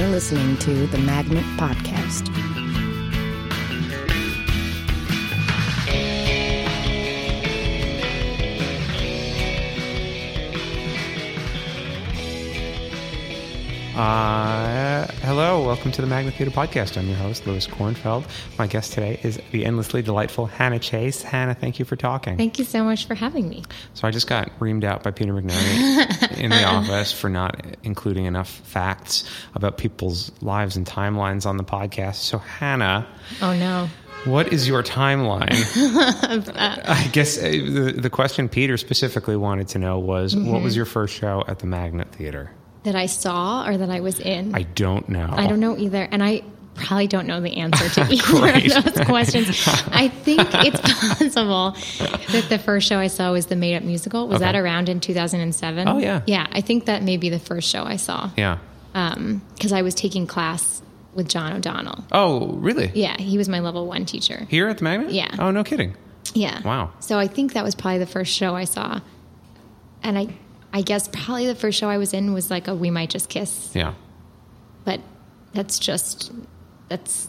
You're listening to the Magnet Podcast. Uh, hello, welcome to the Magnet Theater Podcast. I'm your host, Louis Kornfeld. My guest today is the endlessly delightful Hannah Chase. Hannah, thank you for talking. Thank you so much for having me. So I just got reamed out by Peter McNerney in the office for not including enough facts about people's lives and timelines on the podcast. So Hannah, Oh no. what is your timeline? I guess uh, the, the question Peter specifically wanted to know was, what was your first show at the Magnet Theater? That I saw or that I was in? I don't know. I don't know either. And I probably don't know the answer to either of those questions. I think it's possible that the first show I saw was the Made Up Musical. Was Okay. that around in 2007? Oh, yeah. Yeah, I think that may be the first show I saw. Yeah. Um, because I was taking class with John O'Donnell. Oh, really? Yeah, he was my level one teacher. Here at the Magnet? Yeah. Oh, no kidding. Yeah. Wow. So I think that was probably the first show I saw. And I I guess probably the first show I was in was like a We Might Just Kiss. Yeah. But that's just that's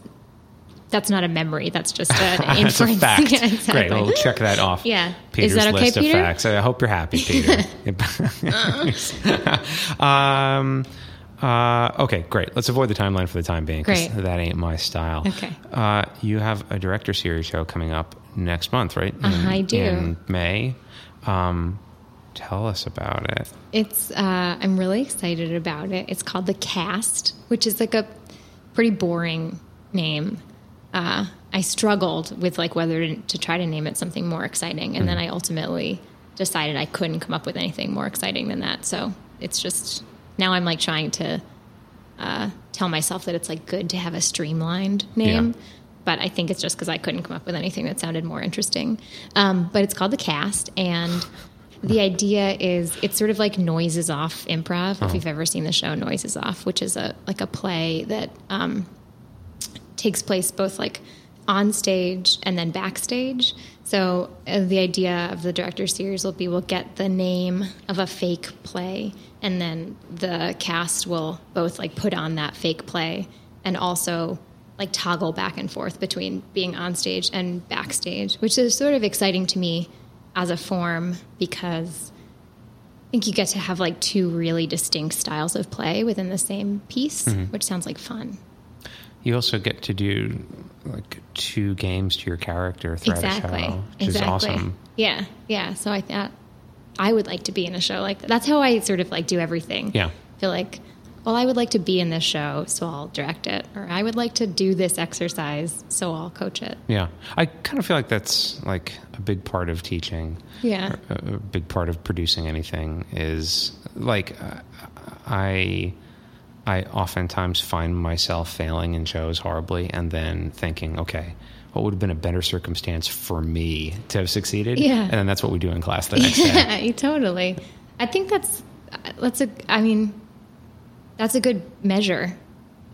that's not a memory. That's just an inference. fact. Yeah, exactly. Great. We'll check that off. Yeah. Is Peter's that okay, list Peter? of facts. I hope you're happy, Peter. um, uh, okay, great. Let's avoid the timeline for the time being. 'cause Great. That ain't my style. Okay. Uh, you have a director series show coming up next month, right? In, Uh, I do. In May. Um, tell us about it. It's uh, I'm really excited about it. It's called The Cast, which is like a pretty boring name. Uh, I struggled with like whether to, to try to name it something more exciting, and then I ultimately decided I couldn't come up with anything more exciting than that. So it's just now I'm like trying to uh, tell myself that it's like good to have a streamlined name. Yeah. But I think it's just because I couldn't come up with anything that sounded more interesting. Um, but it's called The Cast, and the idea is it's sort of like Noises Off improv. If you've ever seen the show Noises Off, which is a like a play that um, takes place both like on stage and then backstage. So uh, the idea of the director series will be we'll get the name of a fake play and then the cast will both like put on that fake play and also like toggle back and forth between being on stage and backstage, which is sort of exciting to me as a form because I think you get to have like two really distinct styles of play within the same piece, mm-hmm. which sounds like fun. You also get to do like two games to your character throughout exactly. a show, which exactly. is awesome. Yeah, yeah. So I thought I would like to be in a show like that. That's how I sort of like do everything. Yeah. feel like, well, I would like to be in this show, so I'll direct it, or I would like to do this exercise, so I'll coach it. Yeah, I kind of feel like that's like a big part of teaching. Yeah. a, a big part of producing anything is like uh, I I oftentimes find myself failing in shows horribly, and then thinking, okay. What would have been a better circumstance for me to have succeeded? Yeah. And then that's what we do in class the next day. Yeah, totally. I think that's that's a. I mean, that's a good measure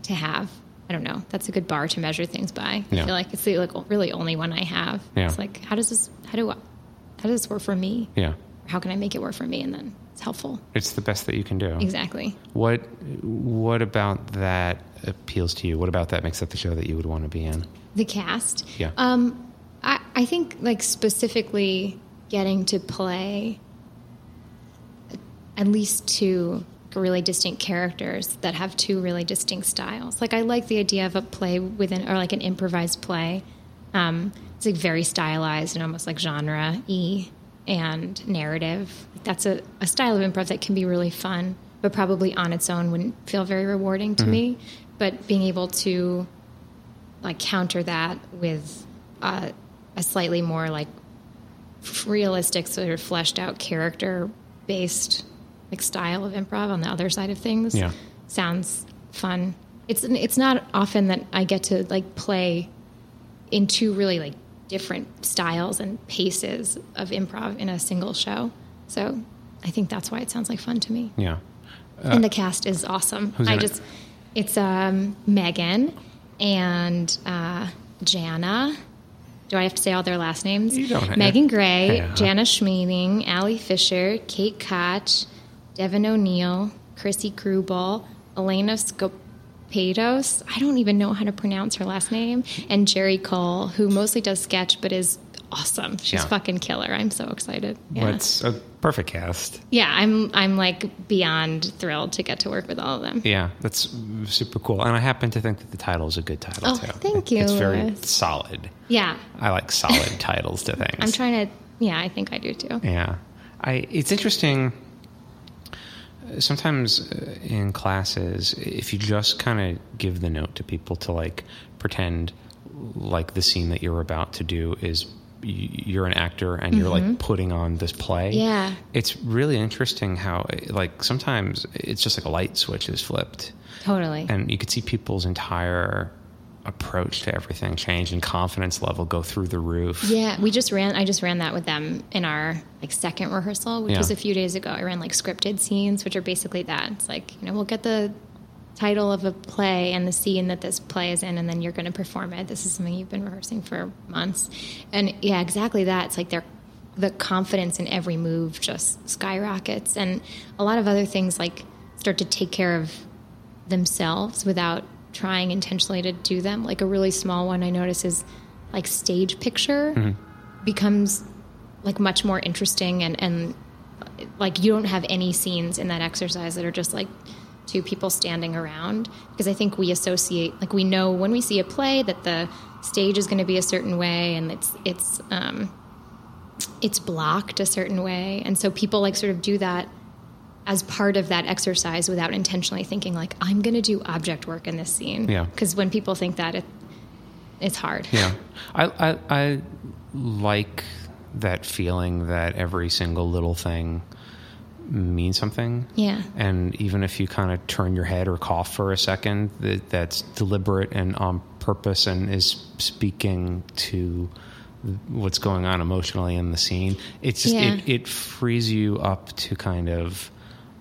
to have. I don't know. That's a good bar to measure things by. Yeah. I feel like it's the like really only one I have. Yeah. It's like how does this how do I, how does this work for me? Yeah. How can I make it work for me? And then it's helpful. It's the best that you can do. Exactly. What What about that appeals to you? What about that makes that the show that you would want to be in? The cast. Yeah. Um, I, I think like specifically getting to play at least two really distinct characters that have two really distinct styles. Like I like the idea of a play within or like an improvised play. Um, it's like very stylized and almost like genre y and narrative. That's a, a style of improv that can be really fun, but probably on its own wouldn't feel very rewarding to me. But being able to like counter that with uh, a slightly more like realistic, sort of fleshed out character based like style of improv on the other side of things. Yeah. sounds fun. It's it's not often that I get to like play in two really like different styles and paces of improv in a single show. So I think that's why it sounds like fun to me Yeah. and the cast is awesome. I in it? just, it's um, Megan and uh, Jana. Do I have to say all their last names? You don't have- Megan Gray, Yeah. Jana Schmeling, Allie Fisher, Kate Koch, Devin O'Neill, Chrissy Krubel, Elena Scop- Pados. I don't even know how to pronounce her last name. And Jerry Cole, who mostly does sketch but is awesome. She's Yeah. fucking killer. I'm so excited. Yeah. Well, it's a perfect cast. yeah, I'm I'm like beyond thrilled to get to work with all of them. Yeah, that's super cool. And I happen to think that the title is a good title Oh, too. thank you, It's very solid. Yeah. I like solid titles to things. I'm trying to yeah, I think I do too. Yeah, I. It's interesting. Sometimes uh, in classes, if you just kind of give the note to people to like pretend like the scene that you're about to do is you're an actor and you're like putting on this play. Mm-hmm. Yeah. it's really interesting how like sometimes it's just like a light switch is flipped Totally. and you could see people's entire approach to everything change and confidence level go through the roof. Yeah, we just ran. I just ran that with them in our like second rehearsal, which Yeah. was a few days ago. I ran like scripted scenes, which are basically that. It's like you know we'll get the title of a play and the scene that this play is in, and then you're going to perform it. This is something you've been rehearsing for months, and yeah, exactly that. It's like they're the confidence in every move just skyrockets, and a lot of other things like start to take care of themselves without trying intentionally to do them. Like a really small one I notice is like stage picture becomes like much more interesting and and like you don't have any scenes in that exercise that are just like two people standing around because I think we associate like we know when we see a play that the stage is going to be a certain way and it's it's um it's blocked a certain way and so people like sort of do that as part of that exercise without intentionally thinking like I'm going to do object work in this scene Yeah. because when people think that it it's hard Yeah, I, I I like that feeling that every single little thing means something. Yeah. and even if you kind of turn your head or cough for a second, that that's deliberate and on purpose and is speaking to what's going on emotionally in the scene. It's just Yeah. it, it frees you up to kind of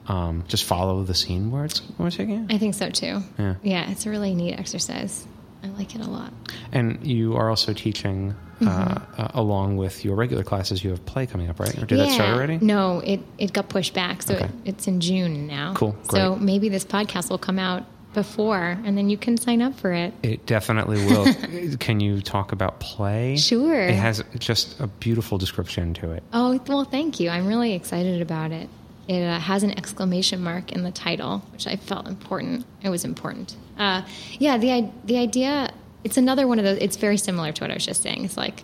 um, just follow the scene where it's where it's taking. I think so too. Yeah. Yeah, it's a really neat exercise. I like it a lot. And you are also teaching uh, uh, along with your regular classes. You have play coming up, right? Or did that start already? No, it, it got pushed back. So Okay. it, it's in June now. Cool, So maybe this podcast will come out before and then you can sign up for it. It definitely will. Can you talk about play? Sure. It has just a beautiful description to it. Oh, well, thank you. I'm really excited about it. It uh, has an exclamation mark in the title, which I felt important. It was important. Uh, yeah, the the idea. It's another one of those. It's very similar to what I was just saying. It's like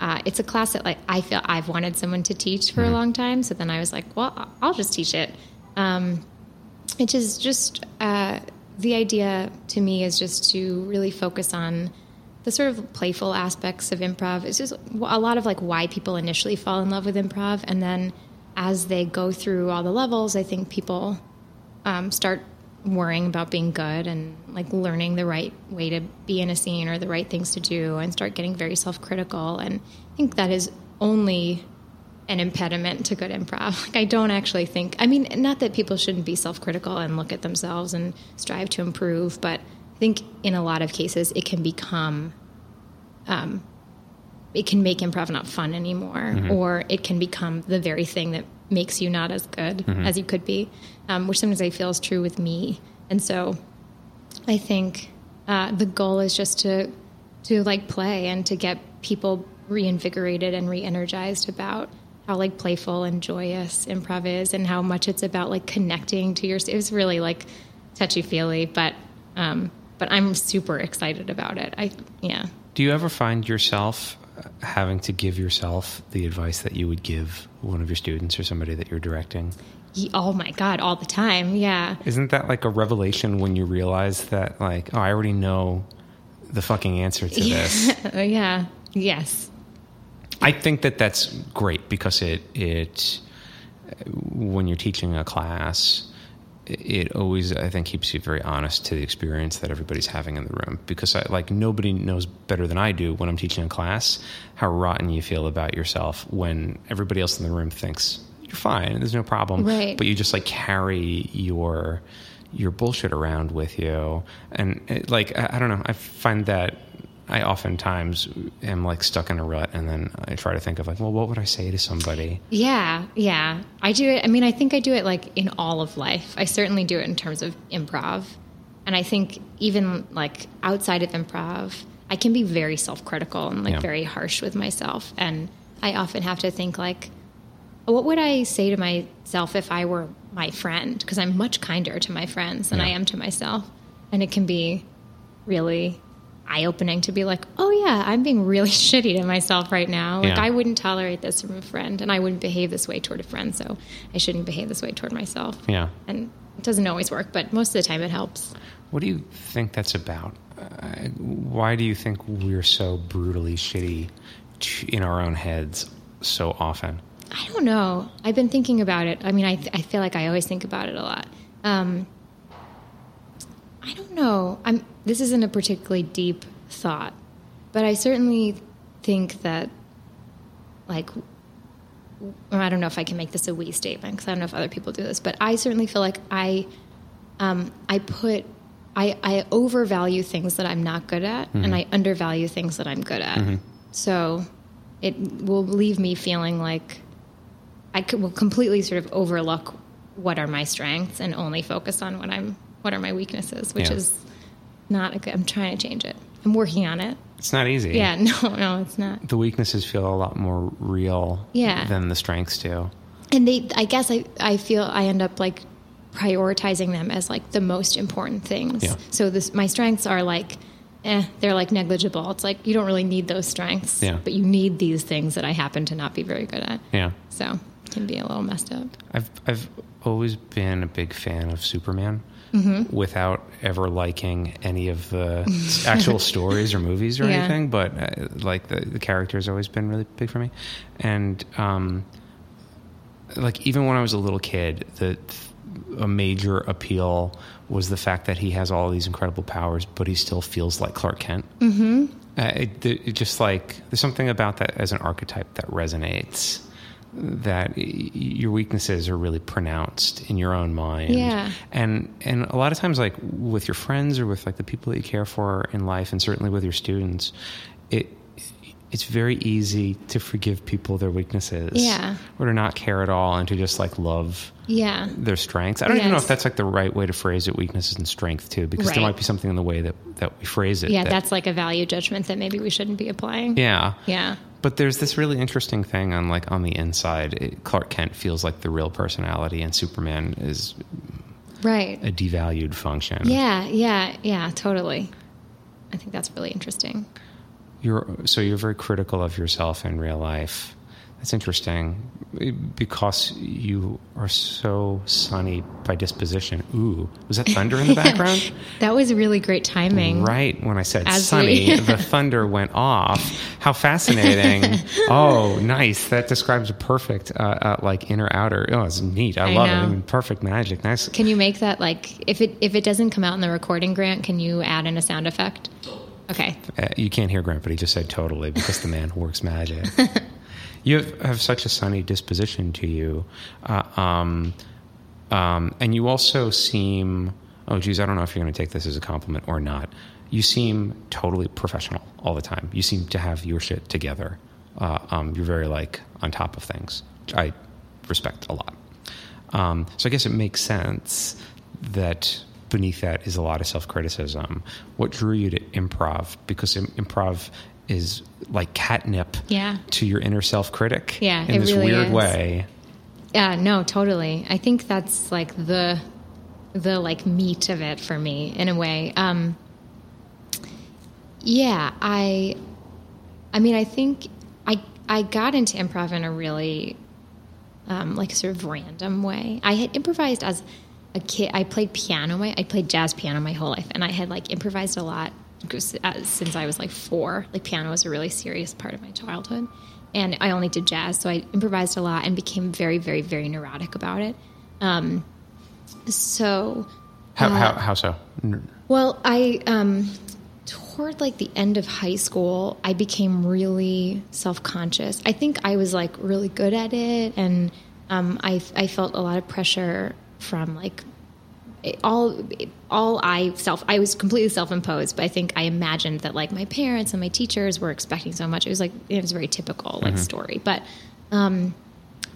uh, it's a class that like I feel I've wanted someone to teach for a long time. So then I was like, well, I'll just teach it. Um, which is just uh, the idea to me is just to really focus on the sort of playful aspects of improv. It's just a lot of like why people initially fall in love with improv, and then as they go through all the levels, I think people um, start worrying about being good and like learning the right way to be in a scene or the right things to do, and start getting very self-critical. And I think that is only an impediment to good improv. Like I don't actually think. I mean, not that people shouldn't be self-critical and look at themselves and strive to improve, but I think in a lot of cases it can become, um, it can make improv not fun anymore, or it can become the very thing that makes you not as good as you could be, um, which sometimes I feel is true with me. And so, I think uh, the goal is just to to like play and to get people reinvigorated and re-energized about how like playful and joyous improv is and how much it's about like connecting to your it was really like touchy feely but um but i'm super excited about it. I yeah. Do you ever find yourself having to give yourself the advice that you would give one of your students or somebody that you're directing? Oh my god all the time yeah Isn't that like a revelation when you realize that, like, oh, I already know the fucking answer to this? yeah yes I think that that's great because it it when you're teaching a class, it always I think keeps you very honest to the experience that everybody's having in the room. Because I, like nobody knows better than I do when I'm teaching a class how rotten you feel about yourself when everybody else in the room thinks you're fine, there's no problem, Right. but you just like carry your your bullshit around with you. And it, like I, I don't know. I find that I oftentimes am like stuck in a rut, and then I try to think of like, well, what would I say to somebody? Yeah, yeah. I do it. I mean, I think I do it like in all of life. I certainly do it in terms of improv. And I think even like outside of improv, I can be very self critical and like Yeah. very harsh with myself. And I often have to think like, what would I say to myself if I were my friend? Because I'm much kinder to my friends than I am to myself. And it can be really eye opening to be like, oh, yeah, I'm being really shitty to myself right now. Like, Yeah. I wouldn't tolerate this from a friend, and I wouldn't behave this way toward a friend, so I shouldn't behave this way toward myself. Yeah. And it doesn't always work, but most of the time it helps. What do you think that's about? Uh, why do you think we're so brutally shitty in our own heads so often? I don't know. I've been thinking about it. I mean, I, I feel like I always think about it a lot. Um, I don't know. I'm. This isn't a particularly deep thought, but I certainly think that, like, I don't know if I can make this a we statement because I don't know if other people do this, but I certainly feel like I, um, I put, I, I overvalue things that I'm not good at, and I undervalue things that I'm good at. So, it will leave me feeling like I will completely sort of overlook what are my strengths and only focus on what I'm what are my weaknesses, which Yeah. is not a good. I'm trying to change it. I'm working on it. It's not easy. Yeah, no, no, it's not. The weaknesses feel a lot more real Yeah. than the strengths do. And they, I guess, I I feel I end up like prioritizing them as like the most important things. Yeah. So this, my strengths are like. Eh, they're like negligible. It's like you don't really need those strengths, Yeah. but you need these things that I happen to not be very good at. Yeah. So it can be a little messed up. I've I've always been a big fan of Superman Mm-hmm. without ever liking any of the actual stories or movies or Yeah. anything. But uh, like the the character has always been really big for me, and um, like even when I was a little kid, the a major appeal was the fact that he has all these incredible powers, but he still feels like Clark Kent. Mm-hmm. Uh, it, it just like there's something about that as an archetype that resonates. That your weaknesses are really pronounced in your own mind, Yeah. and and a lot of times, like with your friends or with like the people that you care for in life, and certainly with your students, it it's very easy to forgive people their weaknesses, Yeah. or to not care at all, and to just like love Yeah. their strengths. I don't even know if that's like the right way to phrase it, weaknesses and strength too, because there might be something in the way that, that we phrase it. Yeah, that- that's like a value judgment that maybe we shouldn't be applying. yeah. Yeah. But there's this really interesting thing on like on the inside. It, Clark Kent feels like the real personality, and Superman is Right. a devalued function. Yeah, yeah, yeah, totally. I think that's really interesting. You're so you're very critical of yourself in real life. That's interesting because you are so sunny by disposition. Ooh, was that thunder in the background? That was really great timing. Right when I said As sunny, we- the thunder went off. How fascinating! oh, nice. That describes a perfect, uh, uh, like inner outer. Oh, it's neat. I, I love it. I mean, perfect magic. Nice. Can you make that like if it if it doesn't come out in the recording grant, can you add in a sound effect? Okay. Uh, you can't hear Grant, but he just said totally because the man works magic. you have, have such a sunny disposition to you, uh, um, um, and you also seem. Oh, geez, I don't know if you're going to take this as a compliment or not. You seem totally professional all the time. You seem to have your shit together. Uh, um, you're very like on top of things, which I respect a lot. Um, so I guess it makes sense that beneath that is a lot of self criticism. What drew you to improv? Because improv is like catnip Yeah. to your inner self critic Yeah, in this really weird is. way. Yeah, no, totally. I think that's like the the like meat of it for me in a way. Um yeah, I I mean, I think I I got into improv in a really um, like sort of random way. I had improvised as a kid. I played piano. My I played jazz piano my whole life, and I had like improvised a lot uh, since I was like four. Like piano was a really serious part of my childhood, and I only did jazz, so I improvised a lot and became very, very, very neurotic about it. Um, so How, Uh, how, how so? Well, I um, toward like the end of high school, I became really self conscious. I think I was like really good at it, and um, I I felt a lot of pressure from like all all I self I was completely self imposed, but I think I imagined that like my parents and my teachers were expecting so much. It was like it was a very typical like story, but um,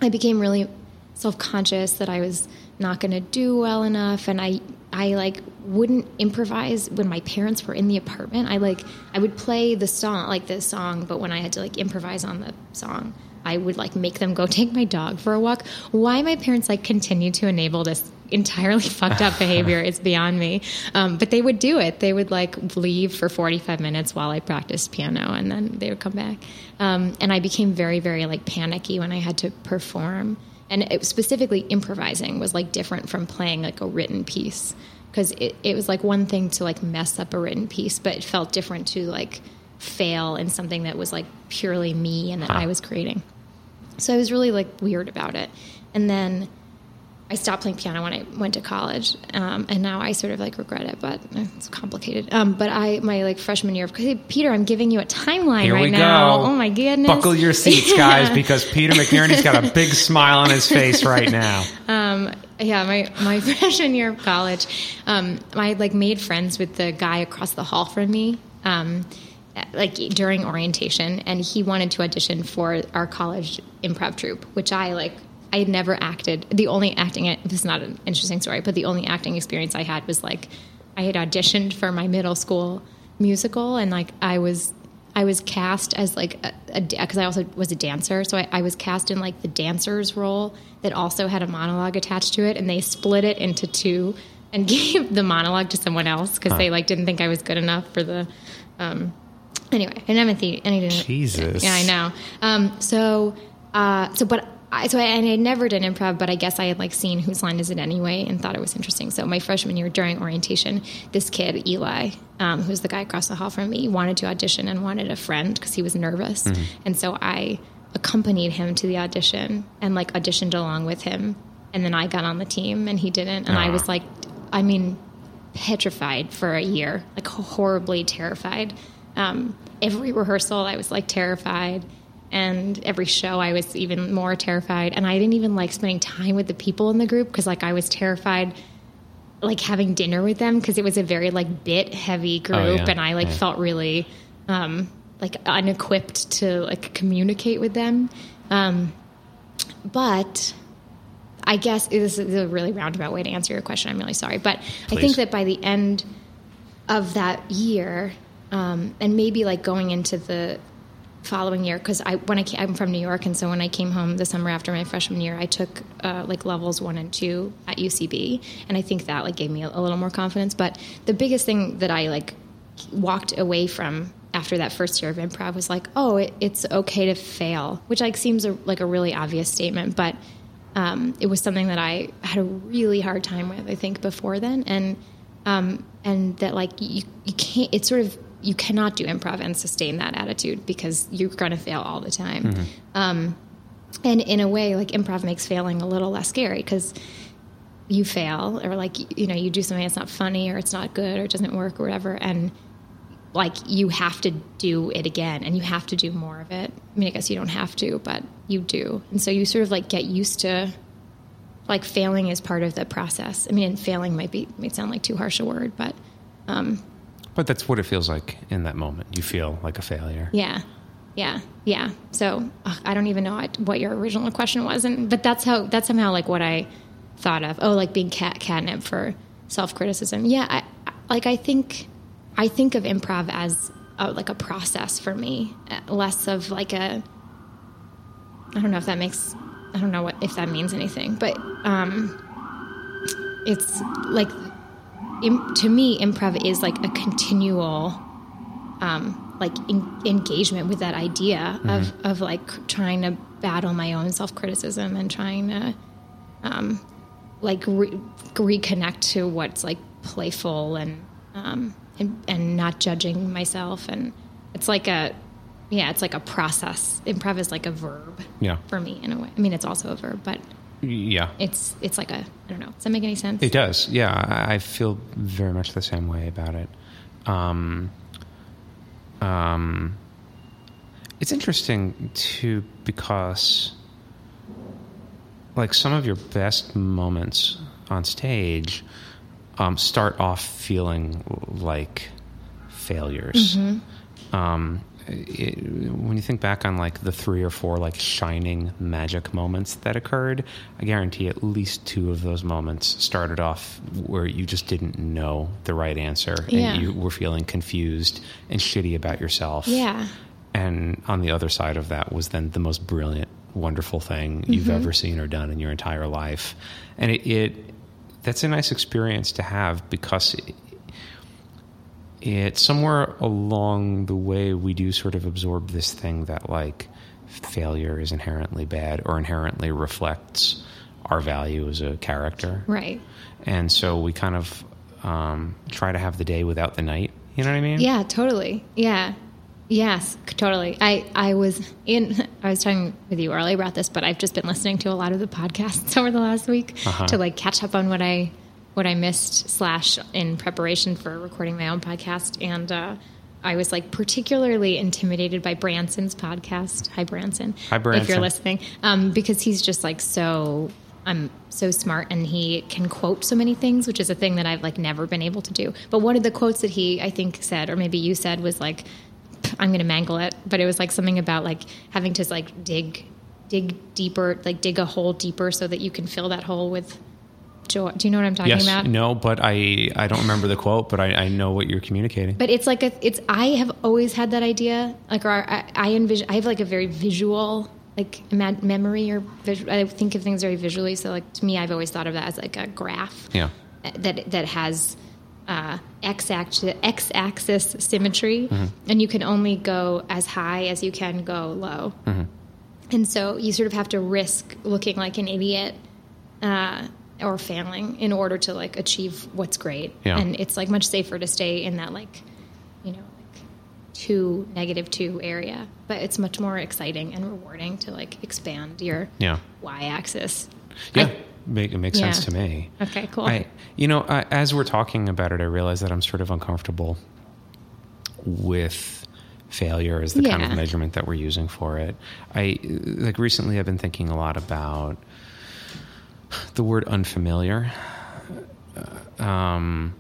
I became really self conscious that I was not going to do well enough, and I I like wouldn't improvise when my parents were in the apartment. I like I would play the song like the song, but when I had to like improvise on the song, I would like make them go take my dog for a walk. Why my parents like continue to enable this entirely fucked up behavior is beyond me. Um, but they would do it. They would like leave for 45 minutes while I practiced piano and then they would come back. Um, and I became very, very like panicky when I had to perform. And it, specifically improvising was like different from playing like a written piece because it, it was like one thing to like mess up a written piece, but it felt different to like fail in something that was like purely me and that Huh. I was creating. So I was really like weird about it. And then I stopped playing piano when I went to college, um, and now I sort of like regret it, but it's complicated. Um, but I, my like freshman year of hey, Peter, I'm giving you a timeline Here right we now. go. Oh my goodness! Buckle your seats, guys, because Peter McNerney's got a big smile on his face right now. yeah, my, my freshman year of college, um, I like made friends with the guy across the hall from me, um, like during orientation, and he wanted to audition for our college improv troupe, which I like. I had never acted. The only acting this is not an interesting story, but the only acting experience I had was like I had auditioned for my middle school musical, and like I was I was cast as like a because I also was a dancer, so I, I was cast in like the dancer's role that also had a monologue attached to it, and they split it into two and gave the monologue to someone else because they like didn't think I was good enough for the. Um, anyway, I'm at the anything. Jesus. Yeah, I know. Um, so, uh, so, but I, so I, and I never did improv, but I guess I had like seen Whose Line Is It Anyway and thought it was interesting. So my freshman year during orientation, this kid, Eli, um, who's the guy across the hall from me, wanted to audition and wanted a friend because he was nervous. And so I accompanied him to the audition and like auditioned along with him. And then I got on the team and he didn't. And I was like, I mean, petrified for a year, like horribly terrified. Um, every rehearsal, I was like terrified. And every show, I was even more terrified. And I didn't even like spending time with the people in the group because, like, I was terrified, like having dinner with them because it was a very like bit heavy group, Oh, yeah. and I like Yeah. felt really um, like unequipped to like communicate with them. Um, but I guess this is a really roundabout way to answer your question. I'm really sorry, but I think that by the end of that year, um, and maybe like going into the following year, because I when I came, I'm from New York, and so when I came home the summer after my freshman year, I took uh, like levels one and two at UCB, and I think that like gave me a, a little more confidence. But the biggest thing that I like walked away from after that first year of improv was like, oh, it, it's okay to fail, which like seems a, like a really obvious statement, but um, it was something that I had a really hard time with. I think before then, and um, and that like you you can't. It's sort of you cannot do improv and sustain that attitude because you're going to fail all the time. Um, and in a way, like improv makes failing a little less scary because you fail or like you know you do something that's not funny or it's not good or it doesn't work or whatever and like you have to do it again and you have to do more of it. I mean i guess you don't have to but you do. And so you sort of like get used to like failing is part of the process. I mean failing might be might sound like too harsh a word but But that's what it feels like in that moment. You feel like a failure. Yeah, yeah, yeah. So ugh, I don't even know what, your original question was, and but that's how that's somehow like what I thought of. Oh, like being cat catnip for self criticism. Yeah, I, I- like I think I think of improv as a, like a process for me, uh, less of like a. I don't know if that makes. I don't know what if that means anything, but um, it's like im- to me, improv is like a continual um, like en- engagement with that idea of, of like trying to battle my own self criticism and trying to um, like re- reconnect to what's like playful and, um, and and not judging myself. And it's like a yeah it's like a process. Improv is like a verb Yeah. for me in a way. I mean it's also a verb but Yeah. it's it's like a i don't know does that make any sense It does. Yeah, I feel very much the same way about it. Um, um, it's interesting too because, like, some of your best moments on stage um, start off feeling like failures. Um, it, when you think back on like the three or four like shining magic moments that occurred, I guarantee at least two of those moments started off where you just didn't know the right answer Yeah. and you were feeling confused and shitty about yourself. Yeah. And on the other side of that was then the most brilliant, wonderful thing you've Mm-hmm. ever seen or done in your entire life. And it, it that's a nice experience to have because it, somewhere along the way we do sort of absorb this thing that like failure is inherently bad or inherently reflects our value as a character. Right. And so we kind of um, try to have the day without the night. You know what I mean? Yeah, totally. Yeah. Yes, totally. I, I was in, I was talking with you earlier about this, but I've just been listening to a lot of the podcasts over the last week Uh-huh. to like catch up on what I, what I missed slash in preparation for recording my own podcast. And, uh, I was like particularly intimidated by Branson's podcast. Hi, Branson. Hi, Branson. If you're listening, um, because he's just like so, I'm so smart, and he can quote so many things, which is a thing that I've like never been able to do. But one of the quotes that he, I think, said, or maybe you said, was like, I'm going to mangle it, but it was like something about like having to like dig, dig deeper, like dig a hole deeper so that you can fill that hole with joy. Do you know what I'm talking Yes. about? No, but I I don't remember the quote, but I, I know what you're communicating. But it's like a, it's. I have always had that idea. Like, or I, I envision. I have like a very visual, like memory or visual. I think of things very visually. So, like to me, I've always thought of that as like a graph. Yeah. That that has uh, x axis x axis symmetry, and you can only go as high as you can go low. And so you sort of have to risk looking like an idiot uh, or failing in order to like achieve what's great. Yeah. And it's like much safer to stay in that like, you know, like two negative two area. But it's much more exciting and rewarding to like expand your Yeah. y axis. Yeah. I- Make, it makes sense to me. Okay, cool. I, you know, I, as we're talking about it, I realize that I'm sort of uncomfortable with failure as the kind of measurement that we're using for it. I like recently I've been thinking a lot about the word unfamiliar. Um,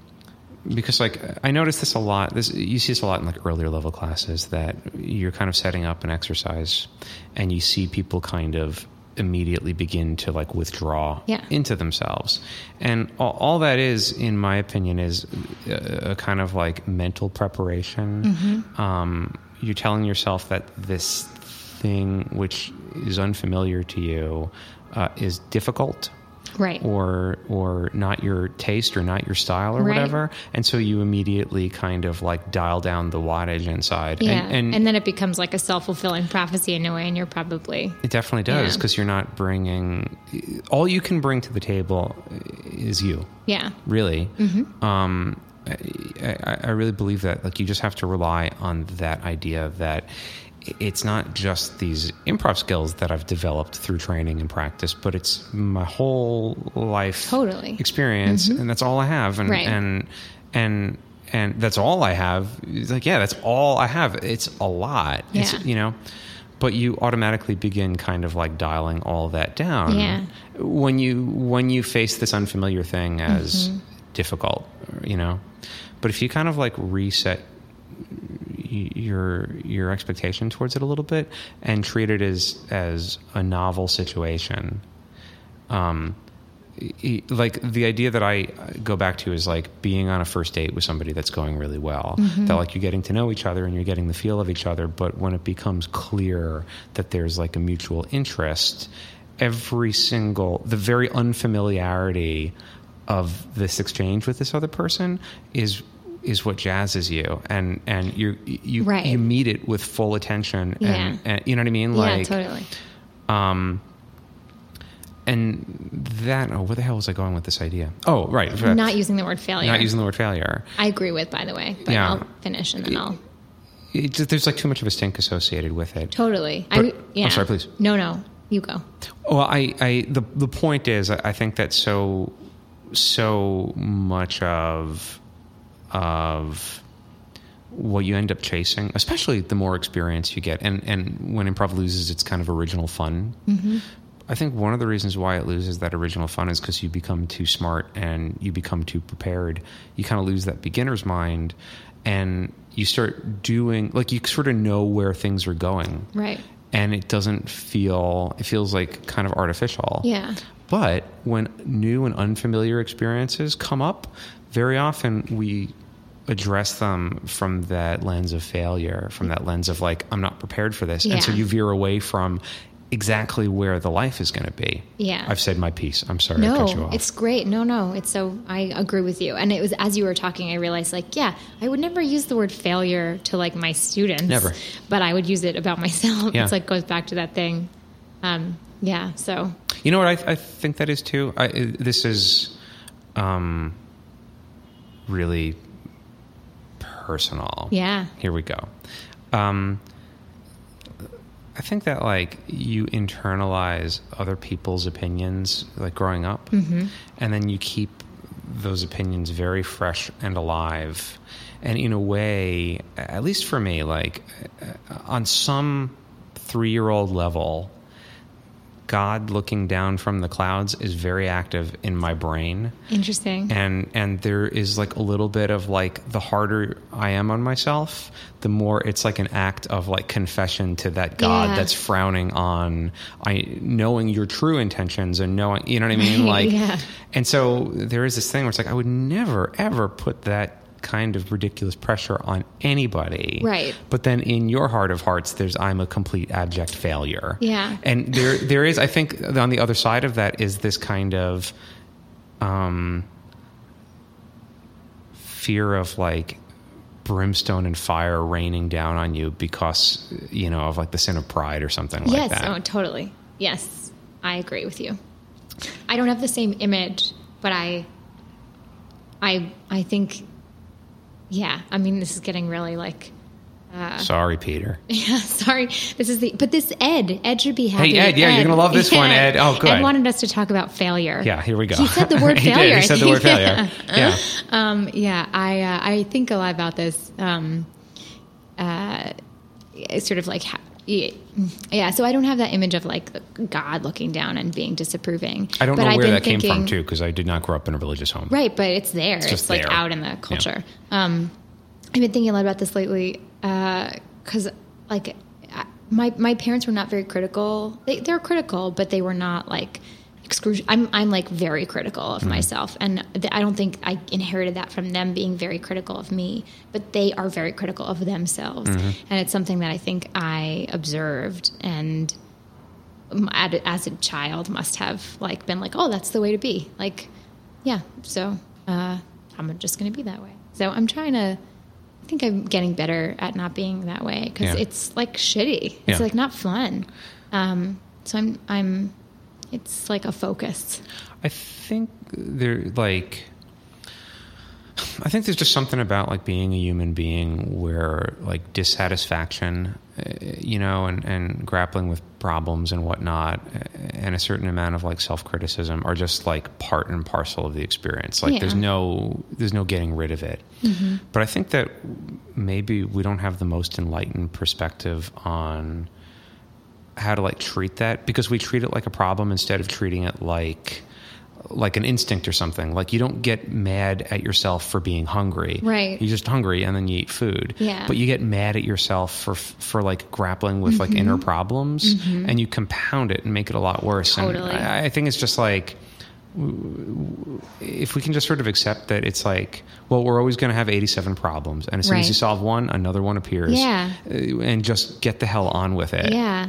because like I notice this a lot. This you see this a lot in like earlier level classes that you're kind of setting up an exercise, and you see people kind of immediately begin to like withdraw Yeah. into themselves, and all, all that is, in my opinion, is a, a kind of like mental preparation. Um, you're telling yourself that this thing, which is unfamiliar to you, uh, is difficult Right. or or not your taste or not your style or Right. whatever and so you immediately kind of like dial down the wattage inside yeah. and, And, and, then it becomes like a self fulfilling prophecy in a way, and you're probably. it definitely does Yeah. because you're not bringing all you can bring to the table is you Yeah. really Mm-hmm. um I, I I really believe that like you just have to rely on that idea that it's not just these improv skills that I've developed through training and practice, but it's my whole life Totally. experience, and that's all I have. And Right. and and and that's all I have. It's like, yeah, that's all I have. It's a lot. It's, you know, but you automatically begin kind of like dialing all that down Yeah. when you when you face this unfamiliar thing as Mm-hmm. difficult, you know. But if you kind of like reset your your expectation towards it a little bit and treat it as as a novel situation um like the idea that I go back to is like being on a first date with somebody that's going really well. That like you're getting to know each other and you're getting the feel of each other, but when it becomes clear that there's like a mutual interest, every single the very unfamiliarity of this exchange with this other person is is what jazzes you and and you you Right. you meet it with full attention Yeah. and, and you know what I mean yeah, like totally. um, and that, oh, where the hell was I going with this idea? Oh, right. Not using the word failure. Not using the word failure. I agree with, by the way, but Yeah. I'll finish and then I'll. It just, there's like too much of a stink associated with it. Totally. But- I, yeah. I'm sorry, please. No, no. You go. Well, I, I, the, the point is, I I think that so, so much of, of what you end up chasing, especially the more experience you get, and, and when improv loses its kind of original fun, mm-hmm. I think one of the reasons why it loses that original fun is because you become too smart and you become too prepared. You kind of lose that beginner's mind, and you start doing like you sort of know where things are going Right. and it doesn't feel it feels like kind of artificial Yeah. but when new and unfamiliar experiences come up very often we address them from that lens of failure from that lens of like i'm not prepared for this and so you veer away from exactly where the life is going to be Yeah. i've said my piece i'm sorry i cut you No, off it's great. No, no, it's so I agree with you. And it was as you were talking, I realized like, yeah, I would never use the word failure to like my students. Never. But I would use it about myself. Yeah. It's like goes back to that thing. Um, yeah. So You know what I, I think that is too. I, this is um, really personal. Yeah. Here we go. Um, I think that like you internalize other people's opinions, like growing up, Mm-hmm. and then you keep those opinions very fresh and alive. And in a way, at least for me, like uh, on some three-year-old level, God looking down from the clouds is very active in my brain interesting. and and there is like a little bit of like the harder I am on myself, the more it's like an act of like confession to that God Yeah. that's frowning on I knowing your true intentions and knowing you know what I mean like yeah. and so there is this thing where it's like I would never ever put that kind of ridiculous pressure on anybody Right. but then in your heart of hearts there's i'm a complete abject failure Yeah. and there there is i think on the other side of that is this kind of um fear of like brimstone and fire raining down on you because you know of like the sin of pride or something like that. yes. Oh, totally. Yes. I agree with you. I don't have the same image, but I, I, I think, yeah. I mean, this is getting really like. sorry peter Yeah, sorry. This is the but this Ed. Ed should be happy. Hey Ed, yeah, you're gonna love this one, Ed. Oh, good. Ed wanted us to talk about failure. yeah here we go He said the word he failure. did he said the word failure yeah Um, yeah, I uh, I think a lot about this. Um, uh, sort of like yeah, yeah. So I don't have that image of like God looking down and being disapproving. i don't But know I've where that came from too because i did not grow up in a religious home Right, but it's there. It's, just like there. out in the culture. Um, I've been thinking a lot about this lately because, like, I- my my parents were not very critical. They they're critical, but they were not like excruci- I'm I'm like very critical of myself, and th- I don't think I inherited that from them being very critical of me. But they are very critical of themselves, and it's something that I think I observed and as a child must have like been like, oh, that's the way to be. Like, yeah. So uh, I'm just going to be that way. So I'm trying to. I think I'm getting better at not being that way because Yeah. it's like shitty. It's Yeah. like not fun. Um, so I'm. I'm. It's like a focus. I think there like I think there's just something about like being a human being where like dissatisfaction, uh, you know, and, and grappling with problems and whatnot, uh, and a certain amount of like self criticism are just like part and parcel of the experience. Like there's no there's no getting rid of it. But I think that maybe we don't have the most enlightened perspective on how to like treat that because we treat it like a problem instead of treating it like like an instinct or something. Like you don't get mad at yourself for being hungry. Right. You're just hungry and then you eat food. Yeah. But you get mad at yourself for for like grappling with like inner problems and you compound it and make it a lot worse. Totally. And I, I think it's just like if we can just sort of accept that it's like, well, we're always going to have 87 problems. And as soon as you solve one, another one appears. Yeah. Uh, And just get the hell on with it. Yeah,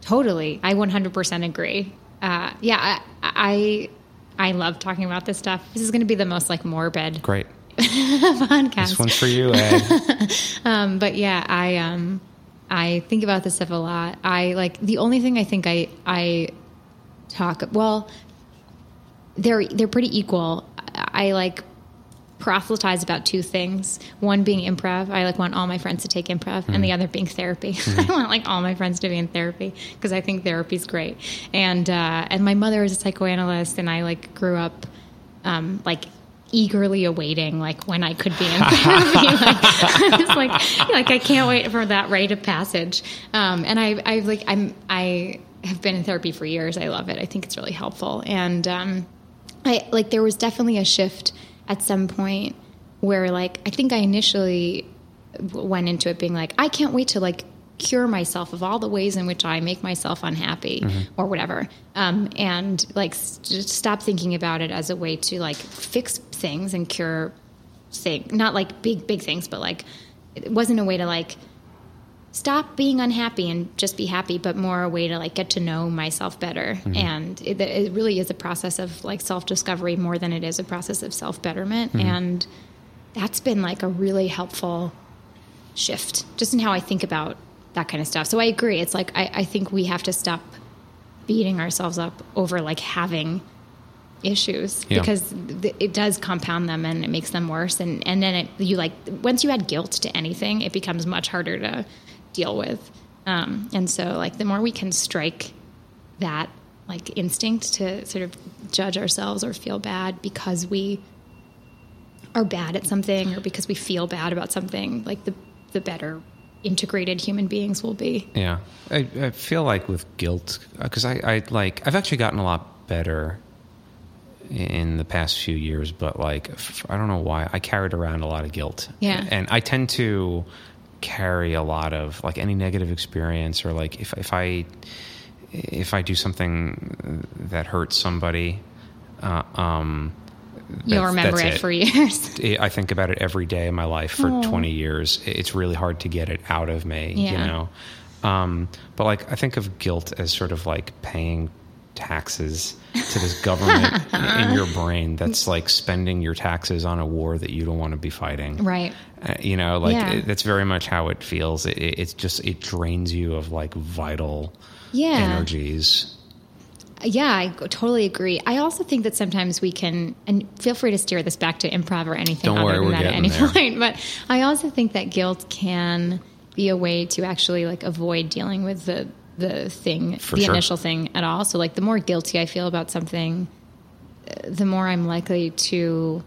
totally. I 100% agree. Uh, yeah, I, I I love talking about this stuff. This is going to be the most like morbid Great. podcast. This one's for you, Ed. Um, but yeah, I um, I think about this stuff a lot. I like the only thing I think I I talk well, they're they're pretty equal. I, I like proselytize about two things. One being improv. I like want all my friends to take improv, and the other being therapy. I want like all my friends to be in therapy because I think therapy's great. And uh, and my mother is a psychoanalyst, and I like grew up um, like eagerly awaiting like when I could be in therapy. like, I was like, like I can't wait for that rite of passage. Um, and I, I like I'm I have been in therapy for years. I love it. I think it's really helpful. And um, I like there was definitely a shift at some point where like I think I initially went into it being like I can't wait to like cure myself of all the ways in which I make myself unhappy or whatever, um, and like just stop thinking about it as a way to like fix things and cure thing, not like big big things, but like it wasn't a way to like stop being unhappy and just be happy, but more a way to like get to know myself better. Mm-hmm. And it, it really is a process of like self discovery more than it is a process of self betterment. Mm-hmm. And that's been like a really helpful shift just in how I think about that kind of stuff. So I agree. It's like I, I think we have to stop beating ourselves up over like having issues Yeah. because th- it does compound them and it makes them worse and and then it you like once you add guilt to anything it becomes much harder to deal with um, and so like the more we can strike that like instinct to sort of judge ourselves or feel bad because we are bad at something or because we feel bad about something like the the better integrated human beings will be Yeah, I, I feel like with guilt because I, I like I've actually gotten a lot better in the past few years, but like I don't know why I carried around a lot of guilt. Yeah. and I tend to carry a lot of like any negative experience or like if if I if I do something that hurts somebody. Uh, um, you'll remember that's it, for years I think about it every day of my life for 20 years. It's really hard to get it out of me, you know. Um, but like I think of guilt as sort of like paying taxes to this government in your brain that's like spending your taxes on a war that you don't want to be fighting. right Uh, you know, like Yeah. it, that's very much how it feels. It, it, it's just it drains you of like vital yeah energies. Yeah, I totally agree. I also think that sometimes we can, and feel free to steer this back to improv or anything Don't other worry, than we're that at any there. point. But I also think that guilt can be a way to actually like avoid dealing with the the thing, For the sure. initial thing at all. So like the more guilty I feel about something, the more I'm likely to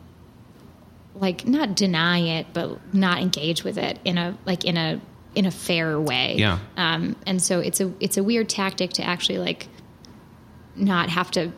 like not deny it, but not engage with it in a like in a in a fair way. Yeah. Um, and so it's a it's a weird tactic to actually like not have to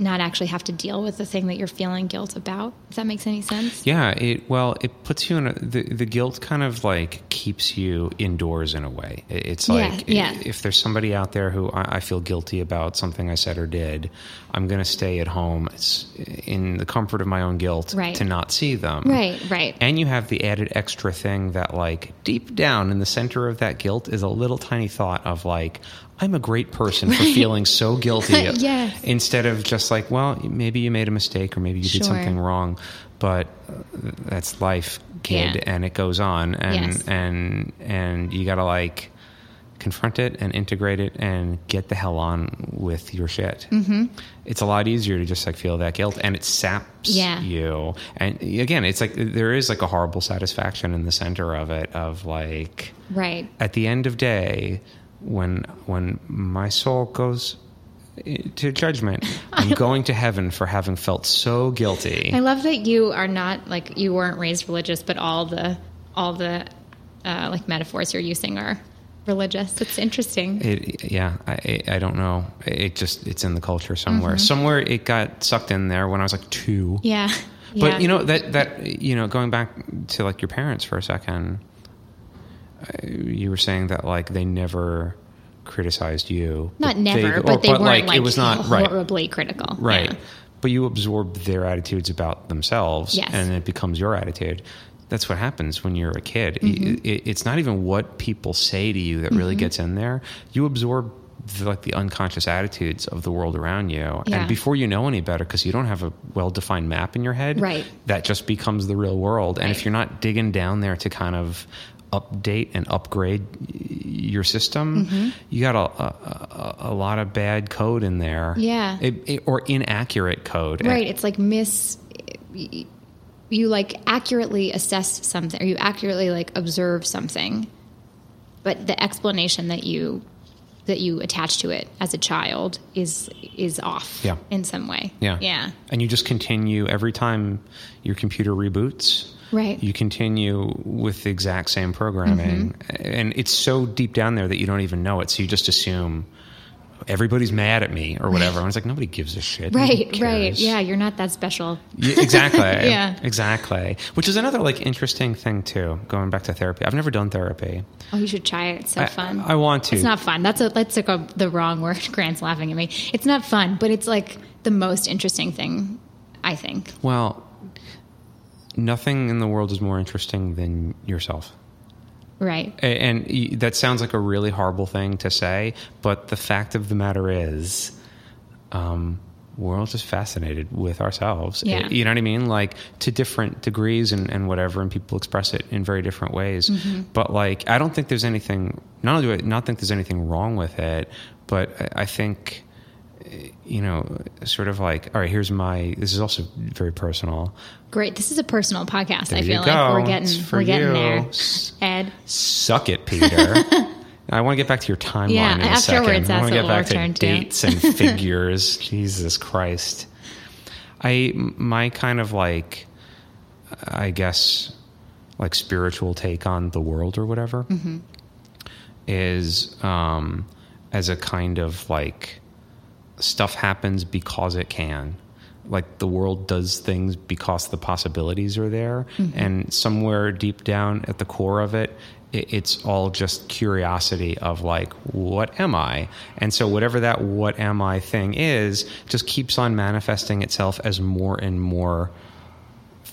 not actually have to deal with the thing that you're feeling guilt about. If that makes any sense. Yeah, it well, it puts you in a, the the guilt kind of like keeps you indoors in a way. It's like i- yeah. if there's somebody out there who I, I feel guilty about something I said or did, I'm going to stay at home it's in the comfort of my own guilt Right. to not see them. Right, right. And you have the added extra thing that like deep down in the center of that guilt is a little tiny thought of like I'm a great person for feeling so guilty. Yes. Instead of just like, well, maybe you made a mistake or maybe you did something wrong, but uh, that's life, kid, Yeah. and it goes on, and Yes. and and you got to like confront it and integrate it and get the hell on with your shit. Mm-hmm. It's a lot easier to just like feel that guilt, and it saps Yeah. you. And again, it's like there is like a horrible satisfaction in the center of it, of like Right. at the end of day when when my soul goes eh, to judgment i'm going to heaven for having felt so guilty I love that you are not like you weren't raised religious, but all the all the uh, like metaphors you're using are religious. It's interesting. it, yeah I, I- don't know it just it's in the culture somewhere somewhere it got sucked in there when i was like two yeah. but Yeah. you know that that you know going back to like your parents for a second you were saying that like they never criticized you not but never, or- but they weren't like, it was not right horribly critical. Right. Yeah. But you absorb their attitudes about themselves Yes. and it becomes your attitude. That's what happens when you're a kid. Mm-hmm. It- it's not even what people say to you that really gets in there. You absorb the, like the unconscious attitudes of the world around you. Yeah. And before you know any better, because you don't have a well defined map in your head, Right. that just becomes the real world. And if you're not digging down there to kind of update and upgrade your system, Mm-hmm. you got a, a, a, a lot of bad code in there. Yeah. It, it- or inaccurate code. Right. It's like miss. You like accurately assess something, or you accurately like observe something, but the explanation that you that you attach to it as a child is is off. Yeah. In some way. Yeah. Yeah. And you just continue every time your computer reboots. Right. You continue with the exact same programming. Mm-hmm. And it's so deep down there that you don't even know it. So you just assume, everybody's mad at me or whatever. I was like, nobody gives a shit. Right, right. Yeah, you're not that special. Yeah, exactly. Yeah. Exactly. Which is another like interesting thing too. Going back to therapy, I've never done therapy. Oh, you should try it. It's so I- fun. I want to. It's not fun. That's a that's like a, the wrong word. Grant's laughing at me. It's not fun, but it's like the most interesting thing, I think. Well, nothing in the world is more interesting than yourself. Right. And that sounds like a really horrible thing to say, but the fact of the matter is, um, we're all just fascinated with ourselves. Yeah. You know what I mean? Like to different degrees and, and whatever, and people express it in very different ways. Mm-hmm. But like, I don't think there's anything, not only do I not think there's anything wrong with it, but I, I think, you know, sort of like, all right, here's my, this is also very personal. Great. This is a personal podcast. There I feel go. like we're getting we're getting you. there. Ed. Suck it, Peter. I want to get back to your timeline Yeah, in a afterwards, second. I want to get back to. dates and figures. Jesus Christ. I my kind of like I guess like spiritual take on the world or whatever Mm-hmm. is um as a kind of like stuff happens because it can. Like the world does things because the possibilities are there. Mm-hmm. And somewhere deep down at the core of it, it it's all just curiosity of like what am i? And so whatever that what am i thing is just keeps on manifesting itself as more and more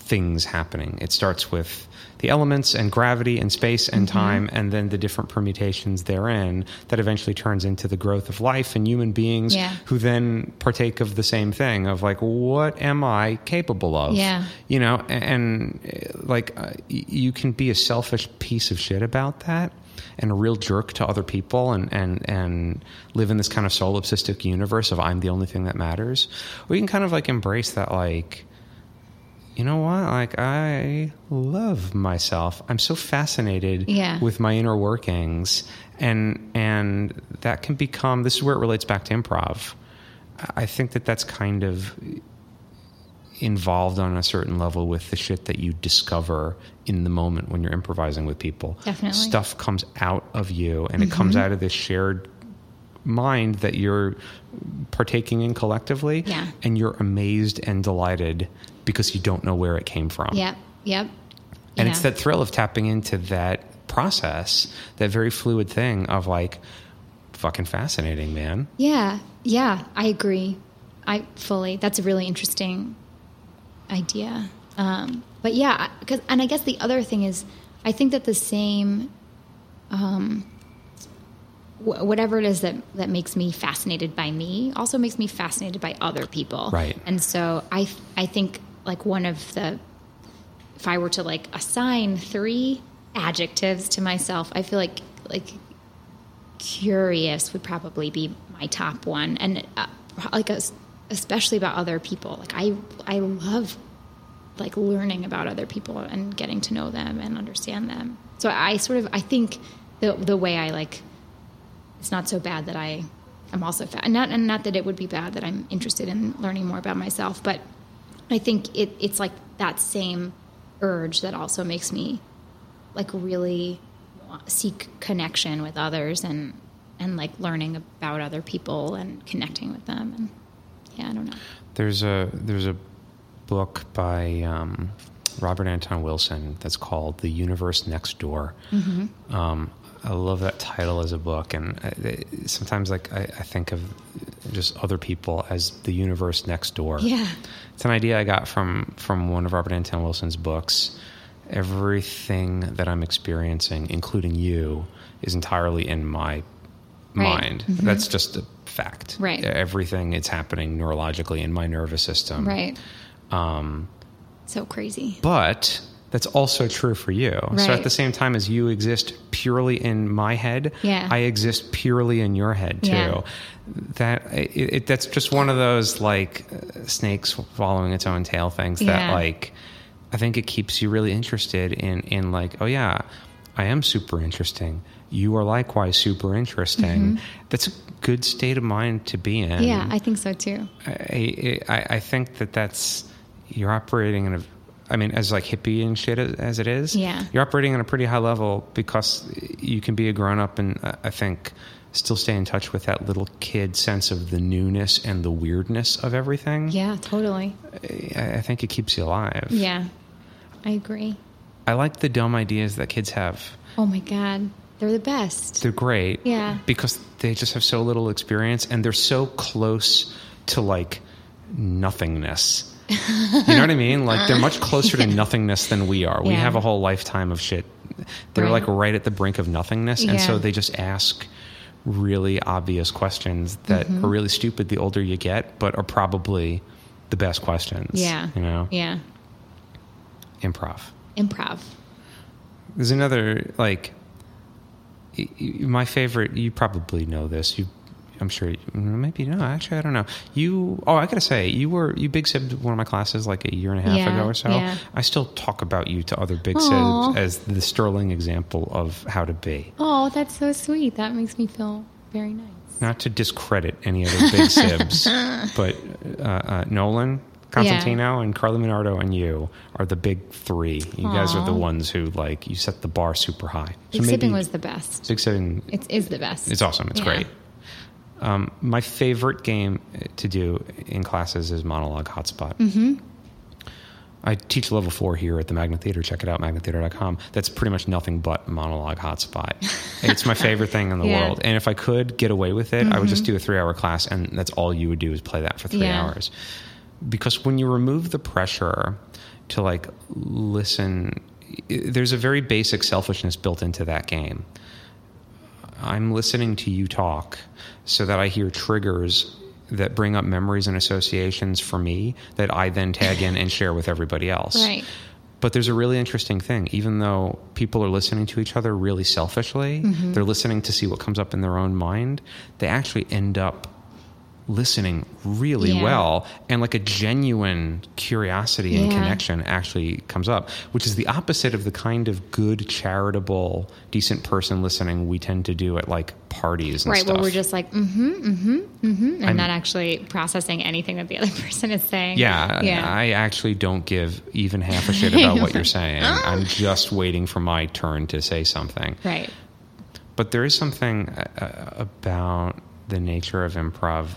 things happening. It starts with the elements and gravity and space and Mm-hmm. time, and then the different permutations therein that eventually turns into the growth of life and human beings Yeah. who then partake of the same thing of like, what am I capable of? Yeah. You know, and, and like uh, you can be a selfish piece of shit about that. And a real jerk to other people, and, and and live in this kind of solipsistic universe of I'm the only thing that matters. Or you can kind of like embrace that, like, you know what? Like, I love myself. I'm so fascinated Yeah. with my inner workings, and and that can become. This is where it relates back to improv. I think that that's kind of involved on a certain level with the shit that you discover in the moment when you're improvising with people. Definitely. Stuff comes out of you and it comes Mm-hmm. out of this shared mind that you're partaking in collectively Yeah. and you're amazed and delighted because you don't know where it came from. Yep. Yep. And Yeah. it's that thrill of tapping into that process, that very fluid thing of like fucking fascinating, man. Yeah, yeah, I agree. I fully. That's a really interesting idea. Um, but yeah, because and I guess the other thing is, I think that the same, um, wh- whatever it is that that makes me fascinated by me, also makes me fascinated by other people. Right. And so I, I think like one of the, if I were to like assign three adjectives to myself, I feel like like curious would probably be my top one. And uh, like us especially about other people. Like i i love like learning about other people and getting to know them and understand them. So i sort of i think the the way i like it's not so bad that i i'm also fa- and not and not that it would be bad that i'm interested in learning more about myself but i think it it's like that same urge that also makes me like really seek connection with others and and like learning about other people and connecting with them and yeah i don't know There's a there's a book by um, Robert Anton Wilson that's called The Universe Next Door. Mm-hmm. Um, I love that title as a book, and I, sometimes like I, I think of just other people as the universe next door. yeah It's an idea I got from from one of Robert Anton Wilson's books. Everything that I'm experiencing, including you, is entirely in my Right. mind. That's just a fact. Right. Everything it's happening neurologically in my nervous system. right Um, so crazy but that's also true for you. So at the same time as you exist purely in my head, Yeah. I exist purely in your head too. Yeah. That it, it, that's just one of those like uh, snakes following its own tail things that like I think it keeps you really interested in in like oh yeah, I am super interesting. You are likewise super interesting. That's a good state of mind to be in. Mm-hmm. yeah i think so too I, I, I think that that's you're operating in a I mean as like hippie and shit as, as it is Yeah. you're operating on a pretty high level because you can be a grown up and uh, I think still stay in touch with that little kid sense of the newness and the weirdness of everything, Yeah, totally. I, I think it keeps you alive. Yeah, I agree. I like the dumb ideas that kids have. Oh my God. They're the best. They're great. Yeah. Because they just have so little experience and they're so close to like nothingness. You know what I mean? Like they're much closer to nothingness than we are. We Yeah. have a whole lifetime of shit. They're Right. like right at the brink of nothingness. And so they just ask really obvious questions that Mm-hmm. are really stupid the older you get, but are probably the best questions. Yeah. You know? Yeah. Improv. Improv. There's another like my favorite. You probably know this. You, I'm sure. you- Maybe no. Actually, I don't know. You. Oh, I gotta say, you were you big sibbed one of my classes like a year and a half Yeah, ago or so. yeah. I still talk about you to other big sibs as the sterling example of how to be. Oh, that's so sweet. That makes me feel very nice. Not to discredit any other big sibs, but uh, uh, Nolan. Constantino and Carly Minardo and you are the big three. You guys are the ones who like you set the bar super high. Big sibbing was the best. Big Sibbing It is the best. It's awesome. It's Yeah. great. Um, my favorite game to do in classes is Monologue Hotspot. Mm-hmm. I teach level four here at the Magnet Theater. Check it out, magnettheater.com. That's pretty much nothing but Monologue Hotspot. it's my favorite thing in the Yeah. world. And if I could get away with it, I would just do a three hour class, and that's all you would do is play that for three Yeah. hours. Because when you remove the pressure to like listen, there's a very basic selfishness built into that game. I'm listening to you talk so that I hear triggers that bring up memories and associations for me that I then tag in and share with everybody else. Right. But there's a really interesting thing. Even though people are listening to each other really selfishly, Mm-hmm. they're listening to see what comes up in their own mind, they actually end up listening really Yeah. well and like a genuine curiosity and Yeah. connection actually comes up which is the opposite of the kind of good charitable decent person listening we tend to do at like parties and Right, stuff where we're just like, mm-hmm, mm-hmm, mm-hmm, and I'm- not actually processing anything that the other person is saying. yeah, Yeah. I actually don't give even half a shit about what you're saying. I'm just waiting for my turn to say something. right. But there is something uh, about the nature of improv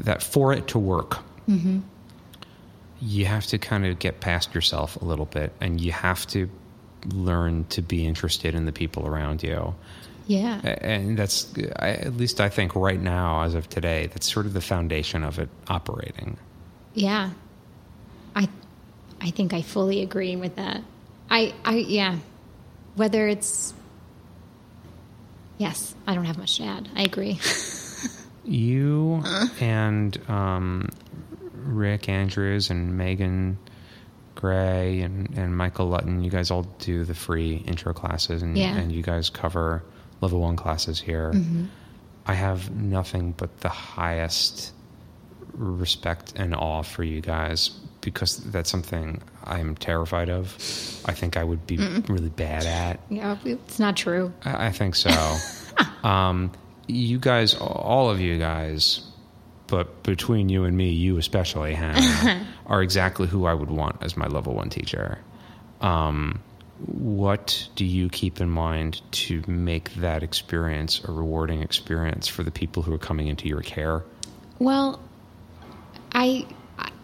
that for it to work, you have to kind of get past yourself a little bit and you have to learn to be interested in the people around you. Yeah. And that's, I, at least I think right now, as of today, that's sort of the foundation of it operating. Yeah. I I think I fully agree with that. I I yeah. Whether it's Yes, I don't have much to add. I agree. You and um, Rick Andrews and Megan Gray and, and Michael Lutton, you guys all do the free intro classes and, Yeah. and you guys cover level one classes here. Mm-hmm. I have nothing but the highest respect and awe for you guys because that's something I'm terrified of. I think I would be really bad at. yeah, it's not true. I I think so. um, you guys, all of you guys, but between you and me, you especially, Hannah, are exactly who I would want as my level one teacher. Um, what do you keep in mind to make that experience a rewarding experience for the people who are coming into your care? Well, I,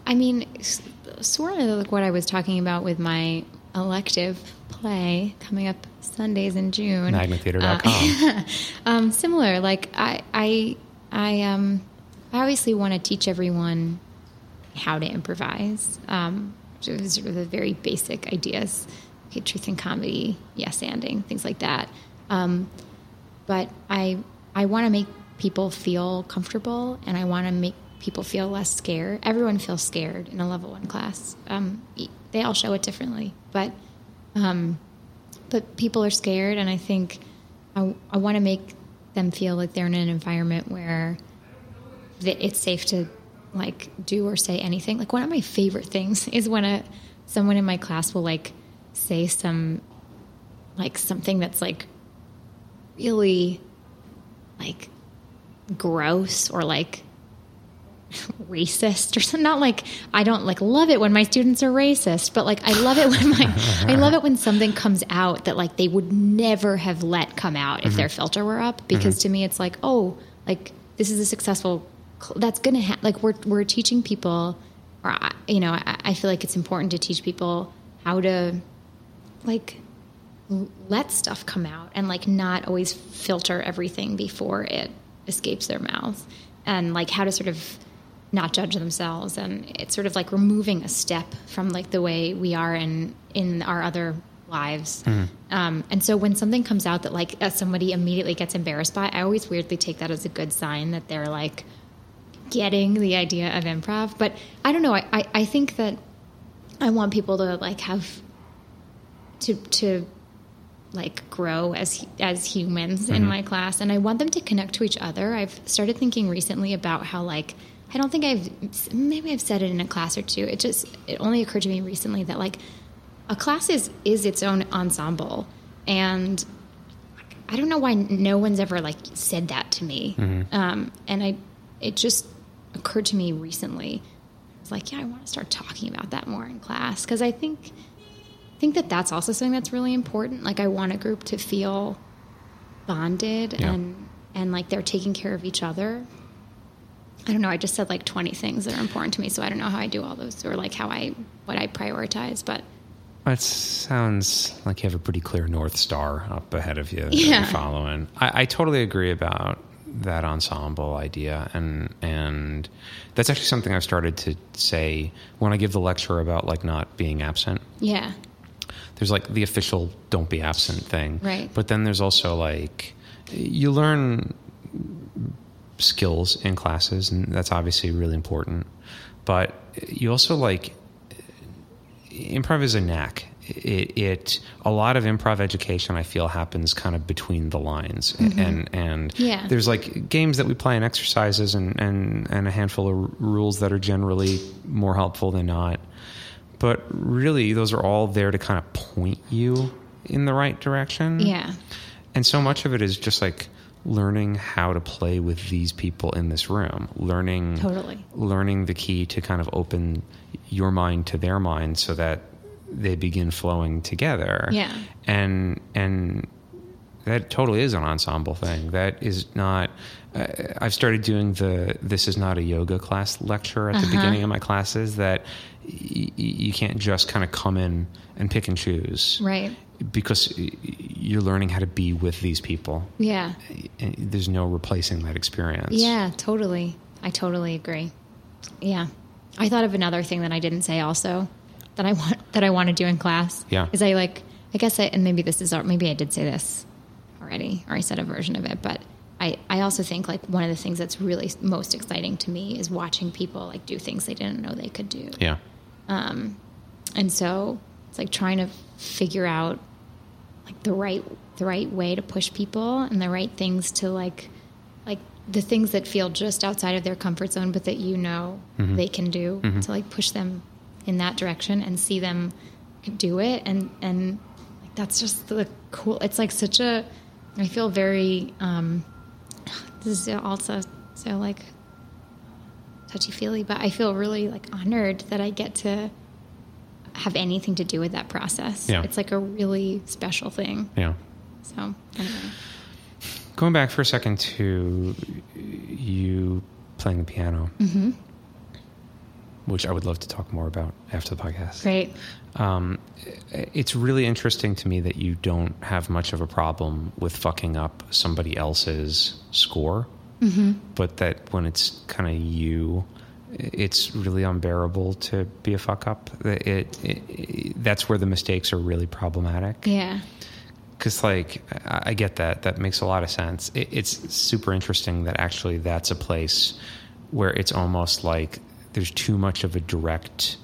I- mean, sort of like what I was talking about with my elective play coming up Sundays in June. Magnettheater.com. Um, similar, like I, I, I, um, I obviously want to teach everyone how to improvise. Um, so sort of the very basic ideas, okay, truth and comedy, yes, anding, things like that. Um, but I, I want to make people feel comfortable, and I want to make people feel less scared. Everyone feels scared in a level one class. Um, they all show it differently, but um, but people are scared, and I think I, I want to make them feel like they're in an environment where it's safe to like do or say anything. Like one of my favorite things is when a someone in my class will like say some like something that's like really like gross or like racist or something. Not like I don't like love it when my students are racist, but like I love it when my I love it when something comes out that like they would never have let come out if their mm-hmm. filter were up. Because mm-hmm. to me, it's like oh, like this is a successful. That's gonna ha- like we're we're teaching people, or I- you know, I, I feel like it's important to teach people how to like let stuff come out and like not always filter everything before it escapes their mouths and like how to sort of not judge themselves. And it's sort of like removing a step from like the way we are in in our other lives. Um, and so when something comes out that like uh, somebody immediately gets embarrassed by i always weirdly take that as a good sign that they're like getting the idea of improv. But i don't know i, I, I think that i want people to like have to to like grow as as humans in my class. And I want them to connect to each other. I've started thinking recently about how like I don't think I've maybe I've said it in a class or two. It just it only occurred to me recently that like a class is is its own ensemble and I don't know why no one's ever like said that to me. Um, and I it just occurred to me recently. It's like, yeah, I want to start talking about that more in class because I think I think that that's also something that's really important. Like I want a group to feel bonded Yeah. and and like they're taking care of each other. I don't know. I just said like 20 things that are important to me, so I don't know how I do all those or like how I what I prioritize, but It sounds like you have a pretty clear north star up ahead of you that Yeah. you're following. I, I totally agree about that ensemble idea, and and that's actually something I've started to say when I give the lecture about like not being absent. yeah. There's like the official "don't be absent" thing, Right. But then there's also like you learn skills in classes, and that's obviously really important. But you also like improv is a knack. It, it a lot of improv education I feel happens kind of between the lines, mm-hmm. and and Yeah. there's like games that we play and exercises and and and a handful of rules that are generally more helpful than not. But really, those are all there to kind of point you in the right direction. Yeah. And so much of it is just like learning how to play with these people in this room, learning Totally. learning the key to kind of open your mind to their mind so that they begin flowing together. Yeah. And and that totally is an ensemble thing. That is not. Uh, I've started doing the "This is not a yoga class" lecture at the Uh-huh. beginning of my classes. That y- you can't just kind of come in and pick and choose, Right. Because you're learning how to be with these people. Yeah. And There's no replacing that experience. Yeah, totally. I totally agree. Yeah. I thought of another thing that I didn't say also that I want that I want to do in class. Yeah. Is I like I guess I and maybe this is maybe I did say this already or I said a version of it, but I, I also think like one of the things that's really most exciting to me is watching people like do things they didn't know they could do. Yeah. Um, And so it's like trying to figure out like the right the right way to push people and the right things to like like the things that feel just outside of their comfort zone but that you know they can do to like push them in that direction and see them do it. And and like that's just the cool it's like such a I feel very um this is also so like touchy feely but I feel really like honored that I get to have anything to do with that process. Yeah. It's like a really special thing. Yeah. So anyway. Going back for a second to you playing the piano, mm-hmm. which I would love to talk more about after the podcast. Great. Um, it's really interesting to me that you don't have much of a problem with fucking up somebody else's score, mm-hmm. but that when it's kind of you, it's really unbearable to be a fuck up. It, it, it that's where the mistakes are really problematic Yeah. because like I, I get that that makes a lot of sense it, it's super interesting that actually that's a place where it's almost like there's too much of a direct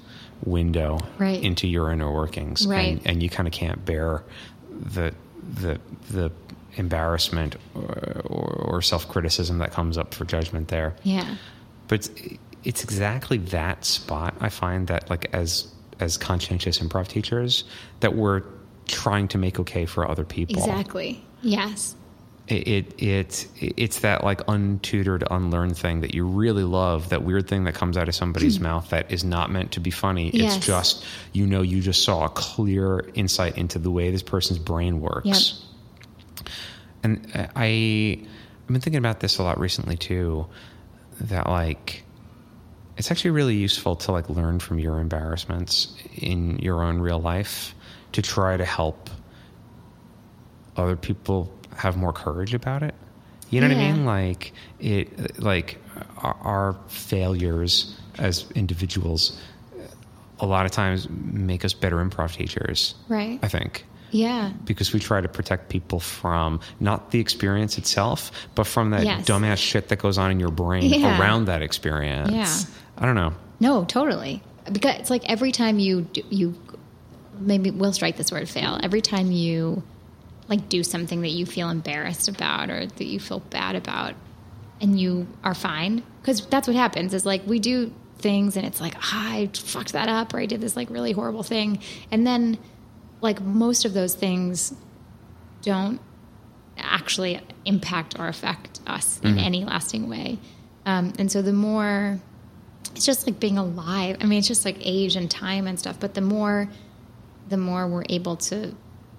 window Right. into your inner workings Right. and, and you kind of can't bear the the the embarrassment or, or, or self-criticism that comes up for judgment there Yeah. but it's, exactly that spot I find that like as as conscientious improv teachers that we're trying to make okay for other people. Exactly. Yes. it, it it it's that like untutored, unlearned thing that you really love. That weird thing that comes out of somebody's mouth that is not meant to be funny. Yes. It's just you know you just saw a clear insight into the way this person's brain works. Yep. And uh, I I've been thinking about this a lot recently too. That like it's actually really useful to like learn from your embarrassments in your own real life to try to help other people have more courage about it. You know what I mean? Like it, like our, our failures as individuals, a lot of times make us better improv teachers. Right. I think Yeah. because we try to protect people from not the experience itself, but from that Yes. dumbass shit that goes on in your brain Yeah. around that experience. Yeah. I don't know. No, totally. Because it's like every time you do, you maybe we'll strike this word fail. Every time you like do something that you feel embarrassed about or that you feel bad about, and you are fine because that's what happens. Is like we do things and it's like ah, I fucked that up or I did this like really horrible thing, and then like most of those things don't actually impact or affect us in any lasting way. Um, and so the more it's just like being alive. I mean, it's just like age and time and stuff. But the more, the more we're able to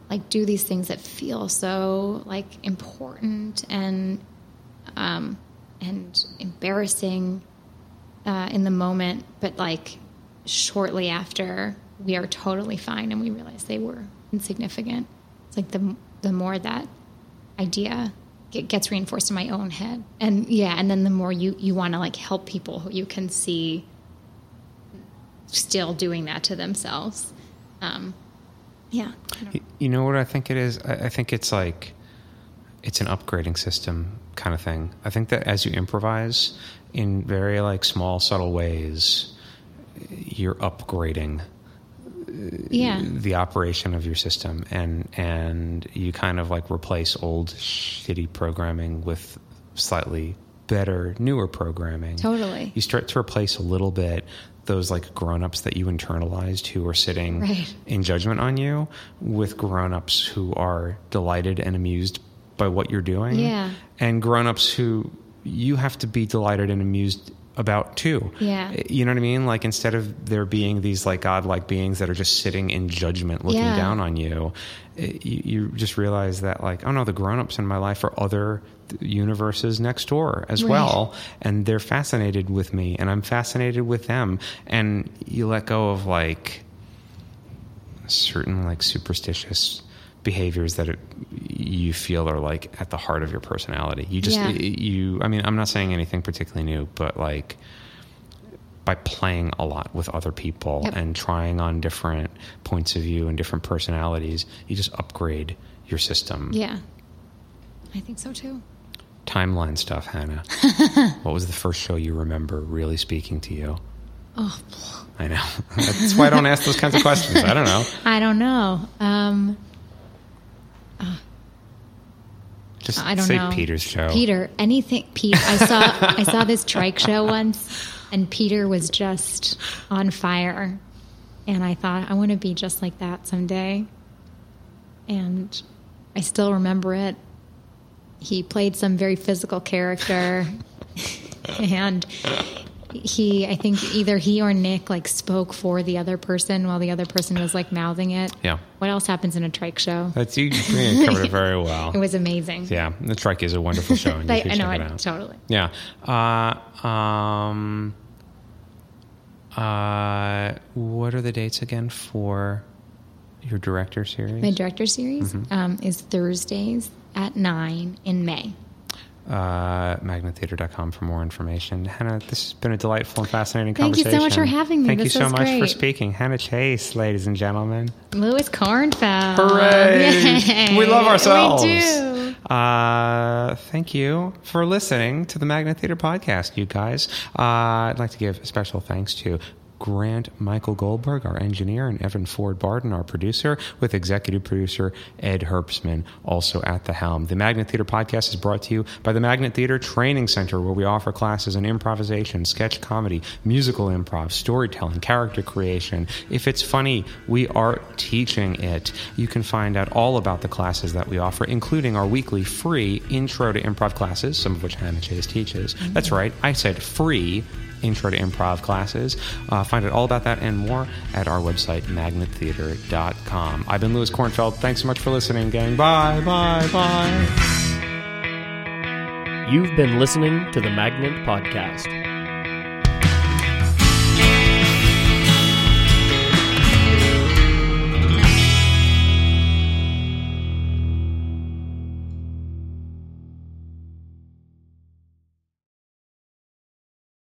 like do these things that feel so like important and um, and embarrassing uh, in the moment, but like shortly after we are totally fine and we realize they were insignificant. It's like the the more that idea get, gets reinforced in my own head, and yeah, and then the more you you want to like help people you can see still doing that to themselves. Um, yeah, You know what I think it is? I, I think it's like it's an upgrading system kind of thing. I think that as you improvise in very like small, subtle ways, you're upgrading yeah, the operation of your system and and you kind of like replace old shitty programming with slightly better newer programming Totally. you start to replace a little bit those like grown-ups that you internalized who are sitting Right. in judgment on you with grown-ups who are delighted and amused by what you're doing Yeah. and grown-ups who you have to be delighted and amused about too Yeah. Eh, you know what I mean? Like instead of there being these like godlike beings that are just sitting in judgment, looking Yeah. down on you, it, you, you just realize that like, oh no, the grown-ups in my life are other universes next door as Right. well, and they're fascinated with me, and I'm fascinated with them, and you let go of like certain like superstitious behaviors that it, you feel are like at the heart of your personality. You just Yeah. you. I mean, I'm not saying anything particularly new, but like by playing a lot with other people Yep. and trying on different points of view and different personalities, you just upgrade your system. yeah. I think so too. Timeline stuff, Hannah. what was the first show you remember really speaking to you? Oh, I know. That's why I don't ask those kinds of questions. I don't know. I don't know. Um, Ah. Just I don't say know. Peter's show. Peter, anything. Pete, I saw I saw this trike show once, and Peter was just on fire, and I thought I want to be just like that someday. And I still remember it. He played some very physical character, and he I think either he or Nick like spoke for the other person while the other person was like mouthing it. Yeah. What else happens in a trike show? That's you you covered it very well. It was amazing. Yeah, the trike is a wonderful show, and you I, should I know it it out. totally. Yeah. Uh, um, uh, what are the dates again for your director series? My director series Mm-hmm. um, is Thursdays at 9 in May. Uh, magnettheater.com for more information. Hannah, this has been a delightful and fascinating conversation. Thank you so much for having me. Thank This you so much for speaking. Hannah Chase, ladies and gentlemen. Louis Kornfeld. Hooray! Yay. We love ourselves. We do. Uh, thank you for listening to the Magnet Theater podcast, you guys. Uh, I'd like to give a special thanks to Grant Michael Goldberg, our engineer, and Evan Ford Barden, our producer, with executive producer Ed Herbstman also at the helm. The Magnet Theater podcast is brought to you by the Magnet Theater Training Center, where we offer classes in improvisation, sketch comedy, musical improv, storytelling, character creation. If it's funny, we are teaching it. You can find out all about the classes that we offer, including our weekly free intro to improv classes, some of which Hannah Chase teaches. That's right, I said free intro to improv classes. Uh, find out all about that and more at our website, magnettheater.com. I've been Louis Kornfeld. Thanks so much for listening, gang. Bye, bye, bye. You've been listening to the Magnet Podcast.